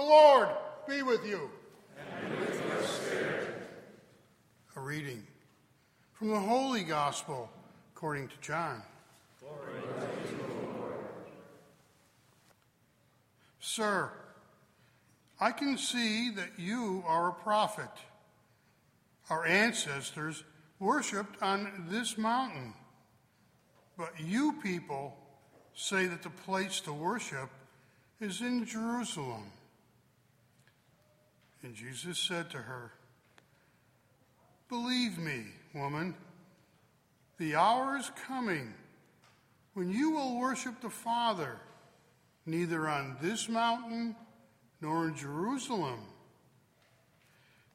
The Lord be with you. And with your spirit. A reading from the Holy Gospel according to John. Glory to you, Lord. Sir, I can see that you are a prophet. Our ancestors worshipped on this mountain, but you people say that the place to worship is in Jerusalem. And Jesus said to her, Believe me, woman, the hour is coming when you will worship the Father, neither on this mountain nor in Jerusalem.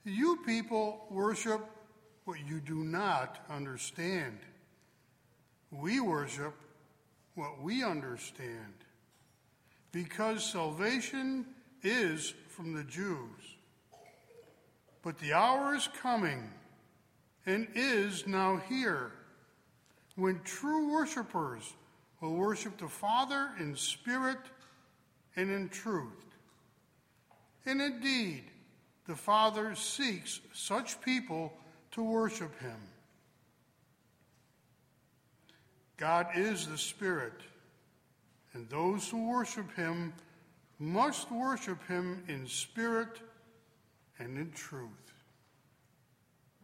You people worship what you do not understand. We worship what we understand because salvation is from the Jews. But the hour is coming and is now here when true worshipers will worship the Father in spirit and in truth. And indeed, the Father seeks such people to worship him. God is the Spirit, and those who worship him must worship him in spirit and in truth.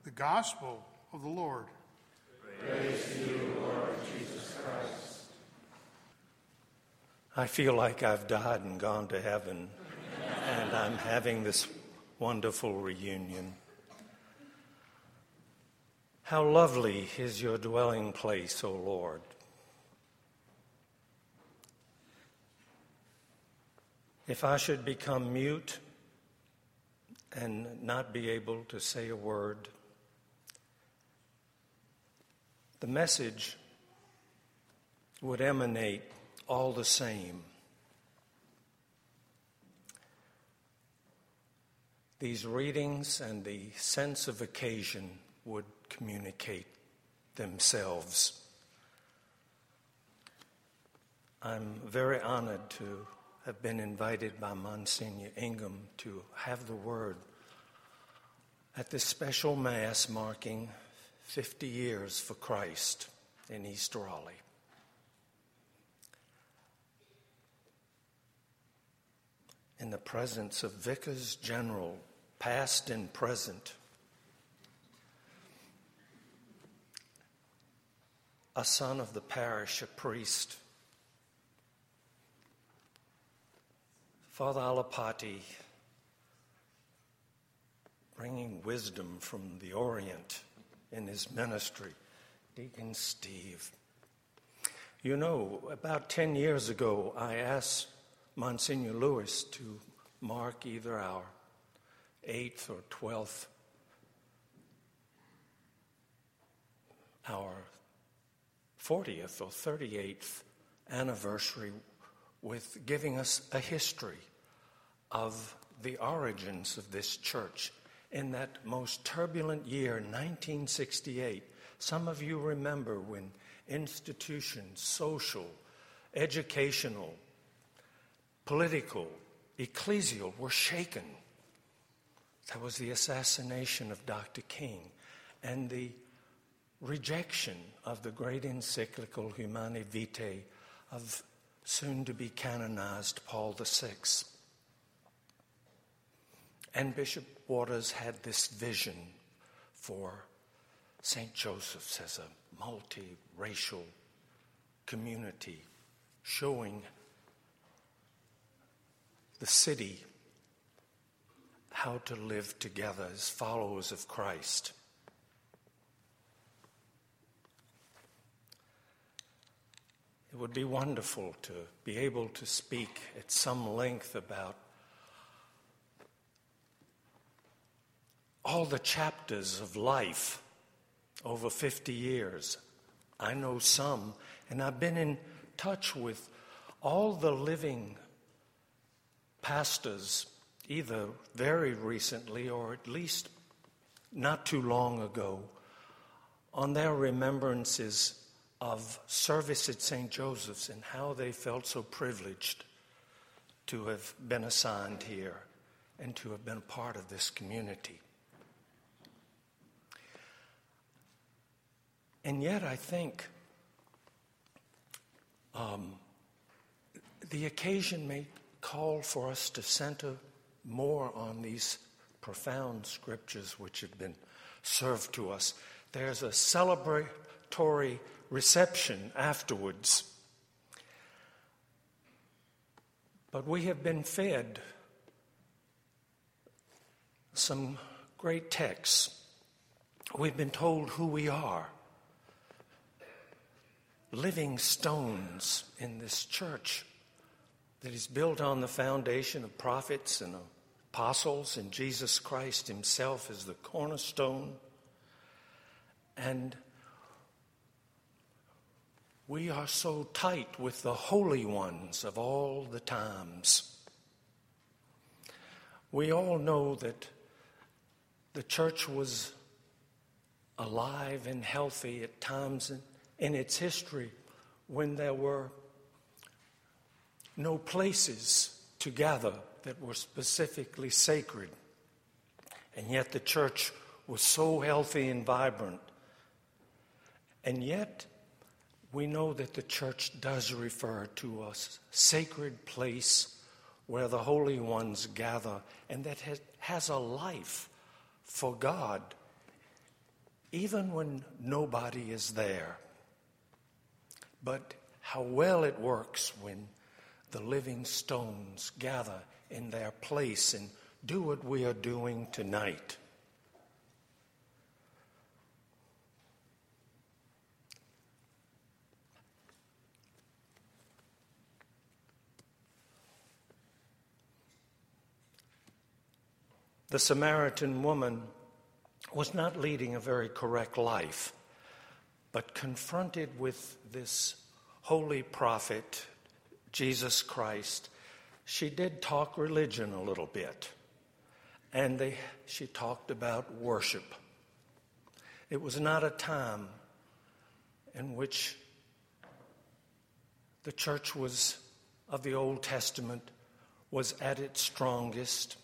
The Gospel of the Lord. Praise to you, Lord Jesus Christ. I feel like I've died and gone to heaven, and I'm having this wonderful reunion. How lovely is your dwelling place, O Lord. If I should become mute and not be able to say a word, the message would emanate all the same. These readings and the sense of occasion would communicate themselves. I'm very honored to have been invited by Monsignor Ingham to have the word at this special Mass marking 50 years for Christ in East Raleigh. In the presence of vicars general, past and present, a son of the parish, a priest. Father Alapati, bringing wisdom from the Orient in his ministry, Deacon Steve. You know, about 10 years ago, I asked Monsignor Lewis to mark either our 8th or 12th, our 40th or 38th anniversary with giving us a history of the origins of this church in that most turbulent year, 1968. Some of you remember when institutions, social, educational, political, ecclesial, were shaken. That was the assassination of Dr. King and the rejection of the great encyclical Humanae Vitae of soon to be canonized Paul VI. And Bishop Waters had this vision for St. Joseph's as a multiracial community, showing the city how to live together as followers of Christ. It would be wonderful to be able to speak at some length about all the chapters of life over 50 years. I know some, and I've been in touch with all the living pastors, either very recently or at least not too long ago, on their remembrances of service at St. Joseph's and how they felt so privileged to have been assigned here and to have been a part of this community. And yet, I think um, the occasion may call for us to center more on these profound scriptures which have been served to us. There's a celebratory reception afterwards. But we have been fed some great texts. We've been told who we are living stones in this church that is built on the foundation of prophets and apostles, and Jesus Christ Himself is the cornerstone. And we are so tight with the holy ones of all the times. We all know that the church was alive and healthy at times in, its history when there were no places to gather that were specifically sacred. And yet the church was so healthy and vibrant. And yet, we know that the church does refer to a sacred place where the holy ones gather and that has a life for God, even when nobody is there. But how well it works when the living stones gather in their place and do what we are doing tonight. The Samaritan woman was not leading a very correct life, but confronted with this holy prophet, Jesus Christ, she did talk religion a little bit. And they, she talked about worship. It was not a time in which the church was of the Old Testament was at its strongest.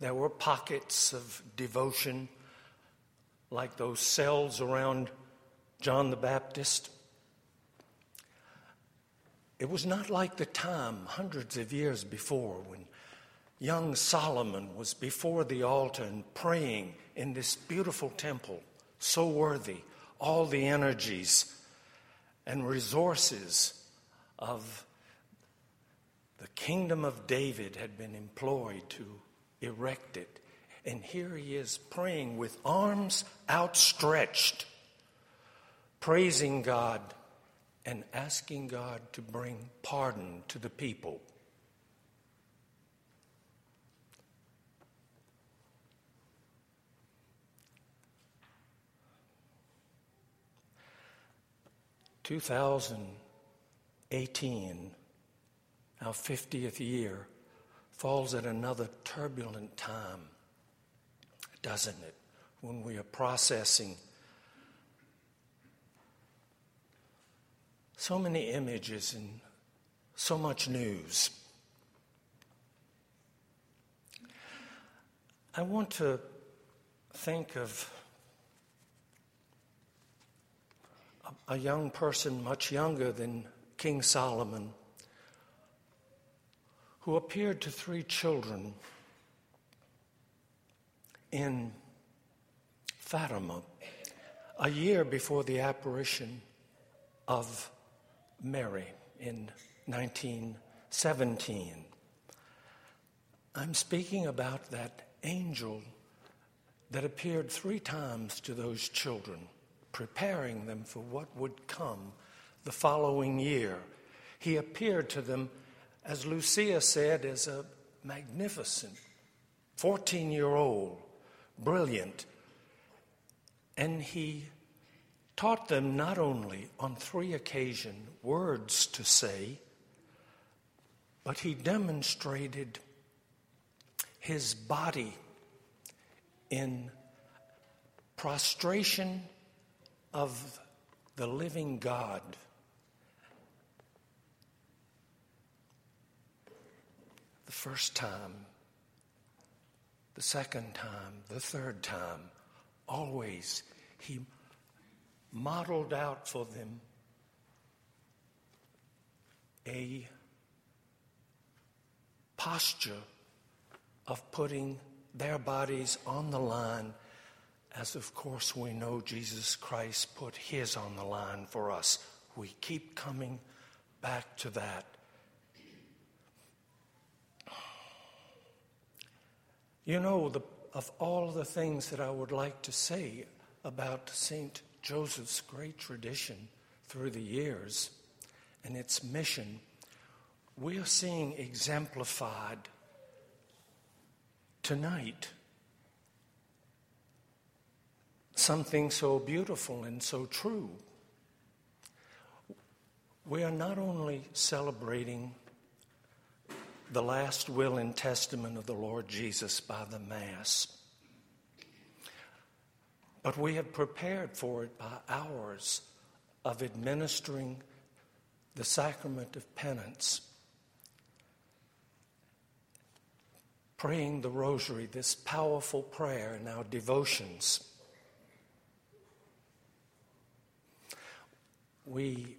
There were pockets of devotion, like those cells around John the Baptist. It was not like the time hundreds of years before when young Solomon was before the altar and praying in this beautiful temple, so worthy, all the energies and resources of the kingdom of David had been employed to erect it. And here he is praying with arms outstretched, praising God and asking God to bring pardon to the people. Two thousand eighteen, our fiftieth year falls at another turbulent time, doesn't it? When we are processing so many images and so much news. I want to think of a young person much younger than King Solomon who appeared to three children in Fatima a year before the apparition of Mary in 1917. I'm speaking about that angel that appeared three times to those children, preparing them for what would come the following year. He appeared to them as Lucia said, as a magnificent 14 year old, brilliant. And he taught them not only on three occasions words to say, but he demonstrated his body in prostration of the living God. The first time the second time, the third time, always he modeled out for them a posture of putting their bodies on the line, as of course we know Jesus Christ put his on the line for us. We keep coming back to that. You know, the, of all the things that I would like to say about St. Joseph's great tradition through the years and its mission, we are seeing exemplified tonight something so beautiful and so true. We are not only celebrating the last will and testament of the Lord Jesus by the Mass, but we have prepared for it by hours of administering the sacrament of penance, praying the rosary, this powerful prayer in our devotions. We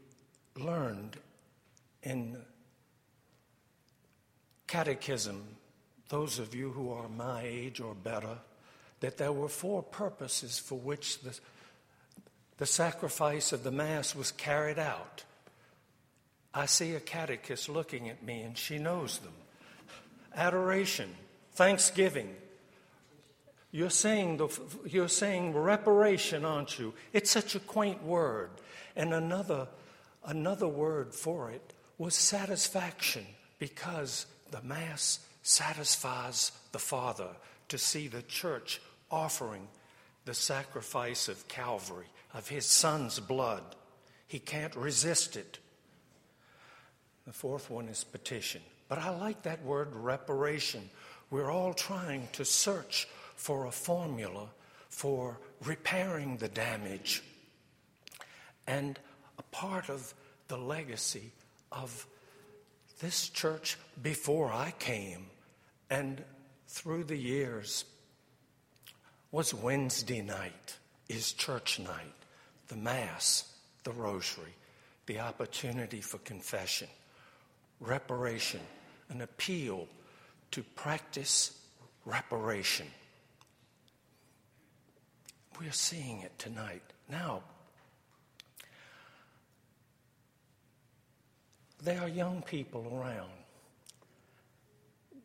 learned in catechism, those of you who are my age or better, that there were four purposes for which the, the sacrifice of the Mass was carried out. I see a catechist looking at me, and she knows them adoration, thanksgiving. You're saying, the, you're saying reparation, aren't you? It's such a quaint word. And another, another word for it was satisfaction, because the Mass satisfies the Father to see the church offering the sacrifice of Calvary, of His Son's blood. He can't resist it. The fourth one is petition. But I like that word reparation. We're all trying to search for a formula for repairing the damage. And a part of the legacy of this church before I came and through the years was Wednesday night, is church night, the Mass, the Rosary, the opportunity for confession reparation, an appeal to practice reparation. We're seeing it tonight. Now, there are young people around.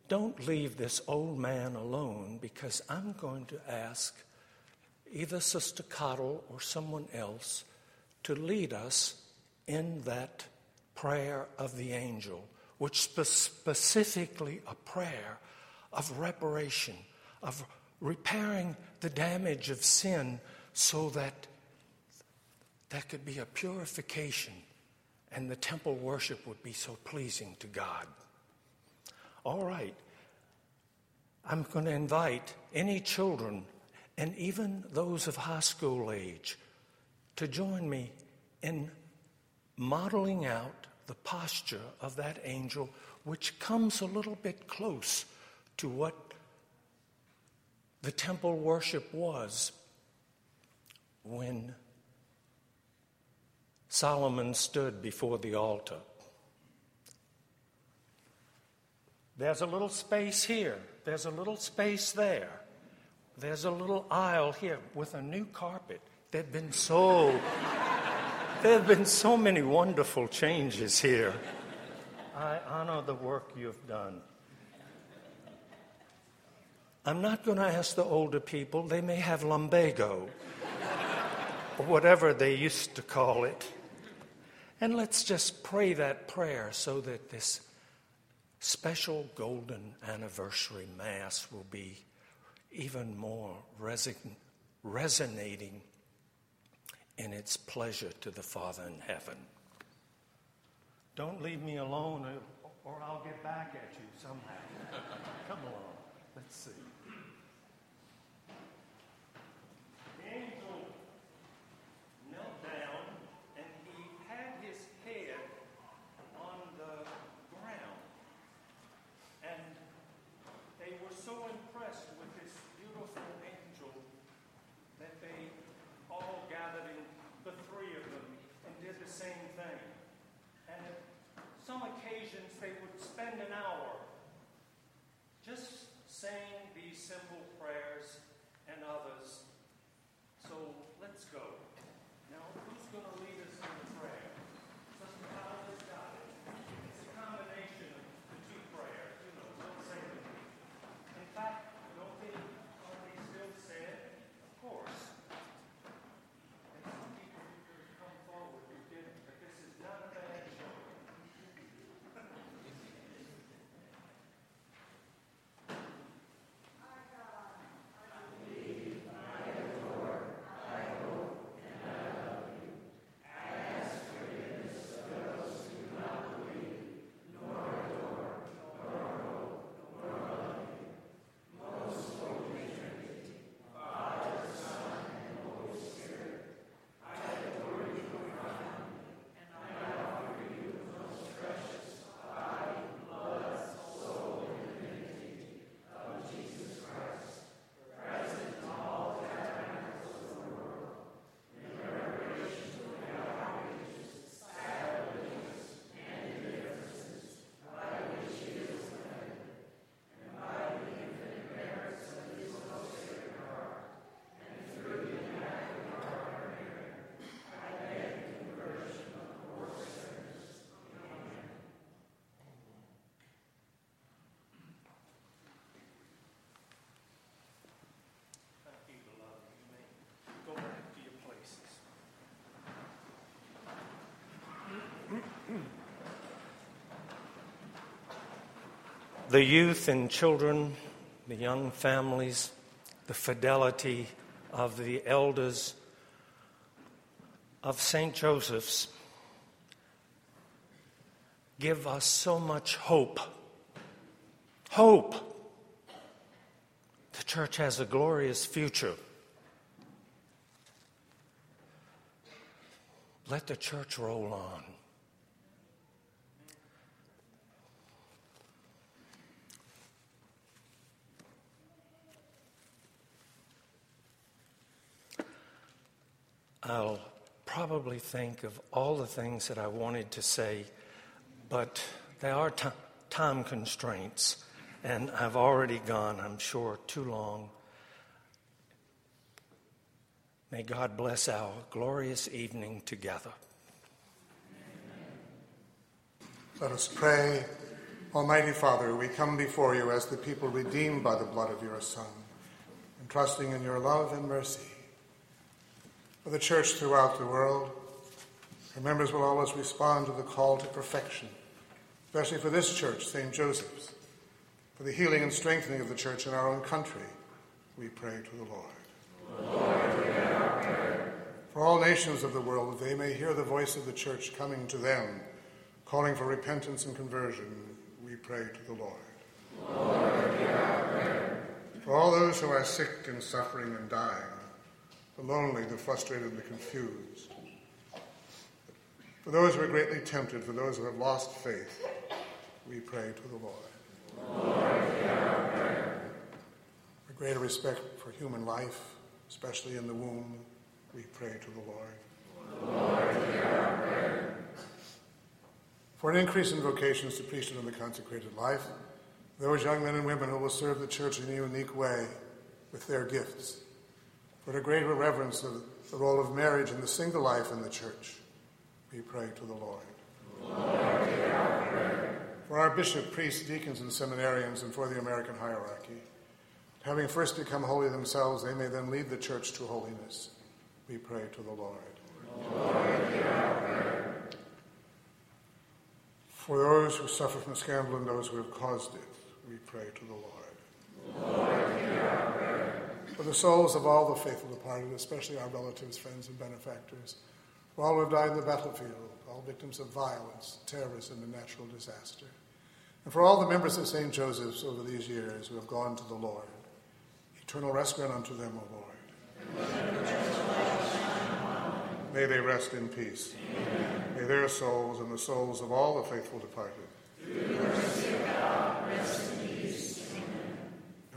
Don't leave this old man alone because I'm going to ask either Sister Cottle or someone else to lead us in that prayer of the angel, which spe- specifically a prayer of reparation, of repairing the damage of sin so that there could be a purification and the temple worship would be so pleasing to God. All right. I'm going to invite any children and even those of high school age to join me in modeling out the posture of that angel, which comes a little bit close to what the temple worship was when Solomon stood before the altar. There's a little space here, there's a little space there, there's a little aisle here with a new carpet. There have been so there have been so many wonderful changes here. I honor the work you've done. I'm not going to ask the older people. They may have lumbago or whatever they used to call it. And let's just pray that prayer so that this special golden anniversary Mass will be even more reson- resonating in its pleasure to the Father in heaven. Don't leave me alone or I'll get back at you somehow. Come along. Let's see. The youth and children, the young families, the fidelity of the elders of St. Joseph's give us so much hope. Hope. The church has a glorious future. Let the church roll on. I'll probably think of all the things that I wanted to say, but there are ti- time constraints, and I've already gone, I'm sure, too long. May God bless our glorious evening together. Let us pray. Almighty Father, we come before you as the people redeemed by the blood of your Son, and trusting in your love and mercy. For the church throughout the world, her members will always respond to the call to perfection, especially for this church, St. Joseph's. For the healing and strengthening of the church in our own country, we pray to the Lord. For all nations of the world, that they may hear the voice of the church coming to them, calling for repentance and conversion, we pray to the Lord. For all those who are sick and suffering and dying, the lonely, the frustrated, the confused. For those who are greatly tempted, for those who have lost faith, we pray to the Lord. Lord For greater respect for human life, especially in the womb, we pray to the Lord. For an increase in vocations to priesthood and the consecrated life, those young men and women who will serve the church in a unique way with their gifts. For a greater reverence of the role of marriage and the single life in the church, we pray to the Lord. For our bishop, priests, deacons, and seminarians, and for the American hierarchy, having first become holy themselves, they may then lead the church to holiness. We pray to the Lord. For those who suffer from scandal and those who have caused it, we pray to the Lord. For the souls of all the faithful departed, especially our relatives, friends, and benefactors, for all who have died in the battlefield, all victims of violence, terrorism, and natural disaster, and for all the members of St. Joseph's over these years who have gone to the Lord, eternal rest grant unto them, O Lord. May they rest in peace. May their souls and the souls of all the faithful departed.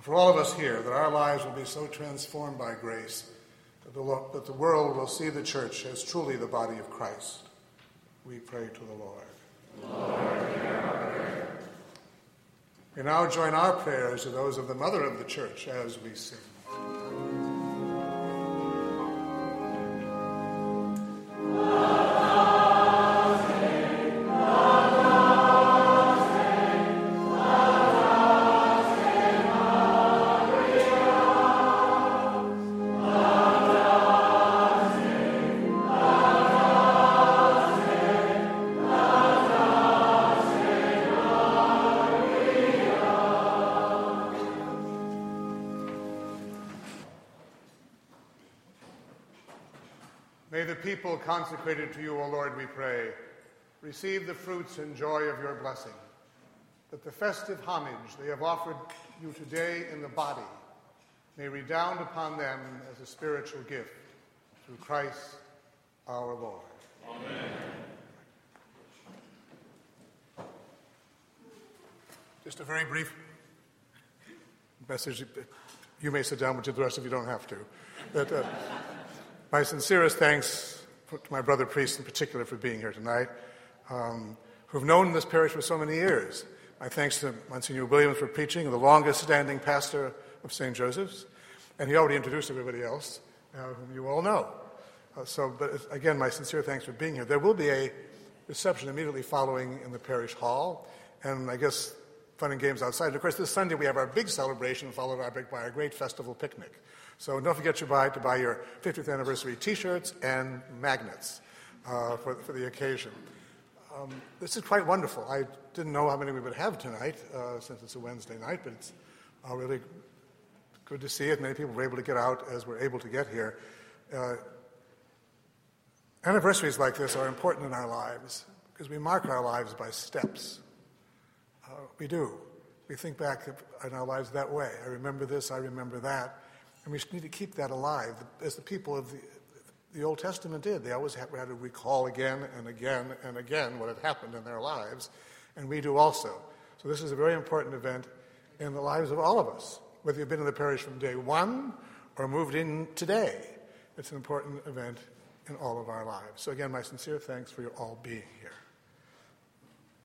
And for all of us here, that our lives will be so transformed by grace that the, that the world will see the church as truly the body of Christ. We pray to the Lord. We now join our prayers to those of the Mother of the Church as we sing. People consecrated to you, O Lord, we pray, receive the fruits and joy of your blessing, that the festive homage they have offered you today in the body may redound upon them as a spiritual gift through Christ our Lord. Amen. Just a very brief message. You may sit down, but the rest of you don't have to. But, uh, my sincerest thanks to my brother priests in particular for being here tonight, um, who've known this parish for so many years. My thanks to Monsignor Williams for preaching, the longest standing pastor of St. Joseph's. And he already introduced everybody else, uh, whom you all know. Uh, so, but again, my sincere thanks for being here. There will be a reception immediately following in the parish hall, and I guess fun and games outside. And of course, this Sunday we have our big celebration, followed by our great festival picnic. So don't forget to buy, to buy your 50th anniversary T-shirts and magnets uh, for, for the occasion. Um, this is quite wonderful. I didn't know how many we would have tonight uh, since it's a Wednesday night, but it's uh, really good to see it. Many people were able to get out as we're able to get here. Uh, anniversaries like this are important in our lives because we mark our lives by steps. Uh, we do. We think back in our lives that way. I remember this, I remember that. And we need to keep that alive, as the people of the, the Old Testament did. They always had, to recall again and again and again what had happened in their lives, and we do also. So this is a very important event in the lives of all of us, whether you've been in the parish from day one or moved in today. It's an important event in all of our lives. So again, my sincere thanks for your all being here.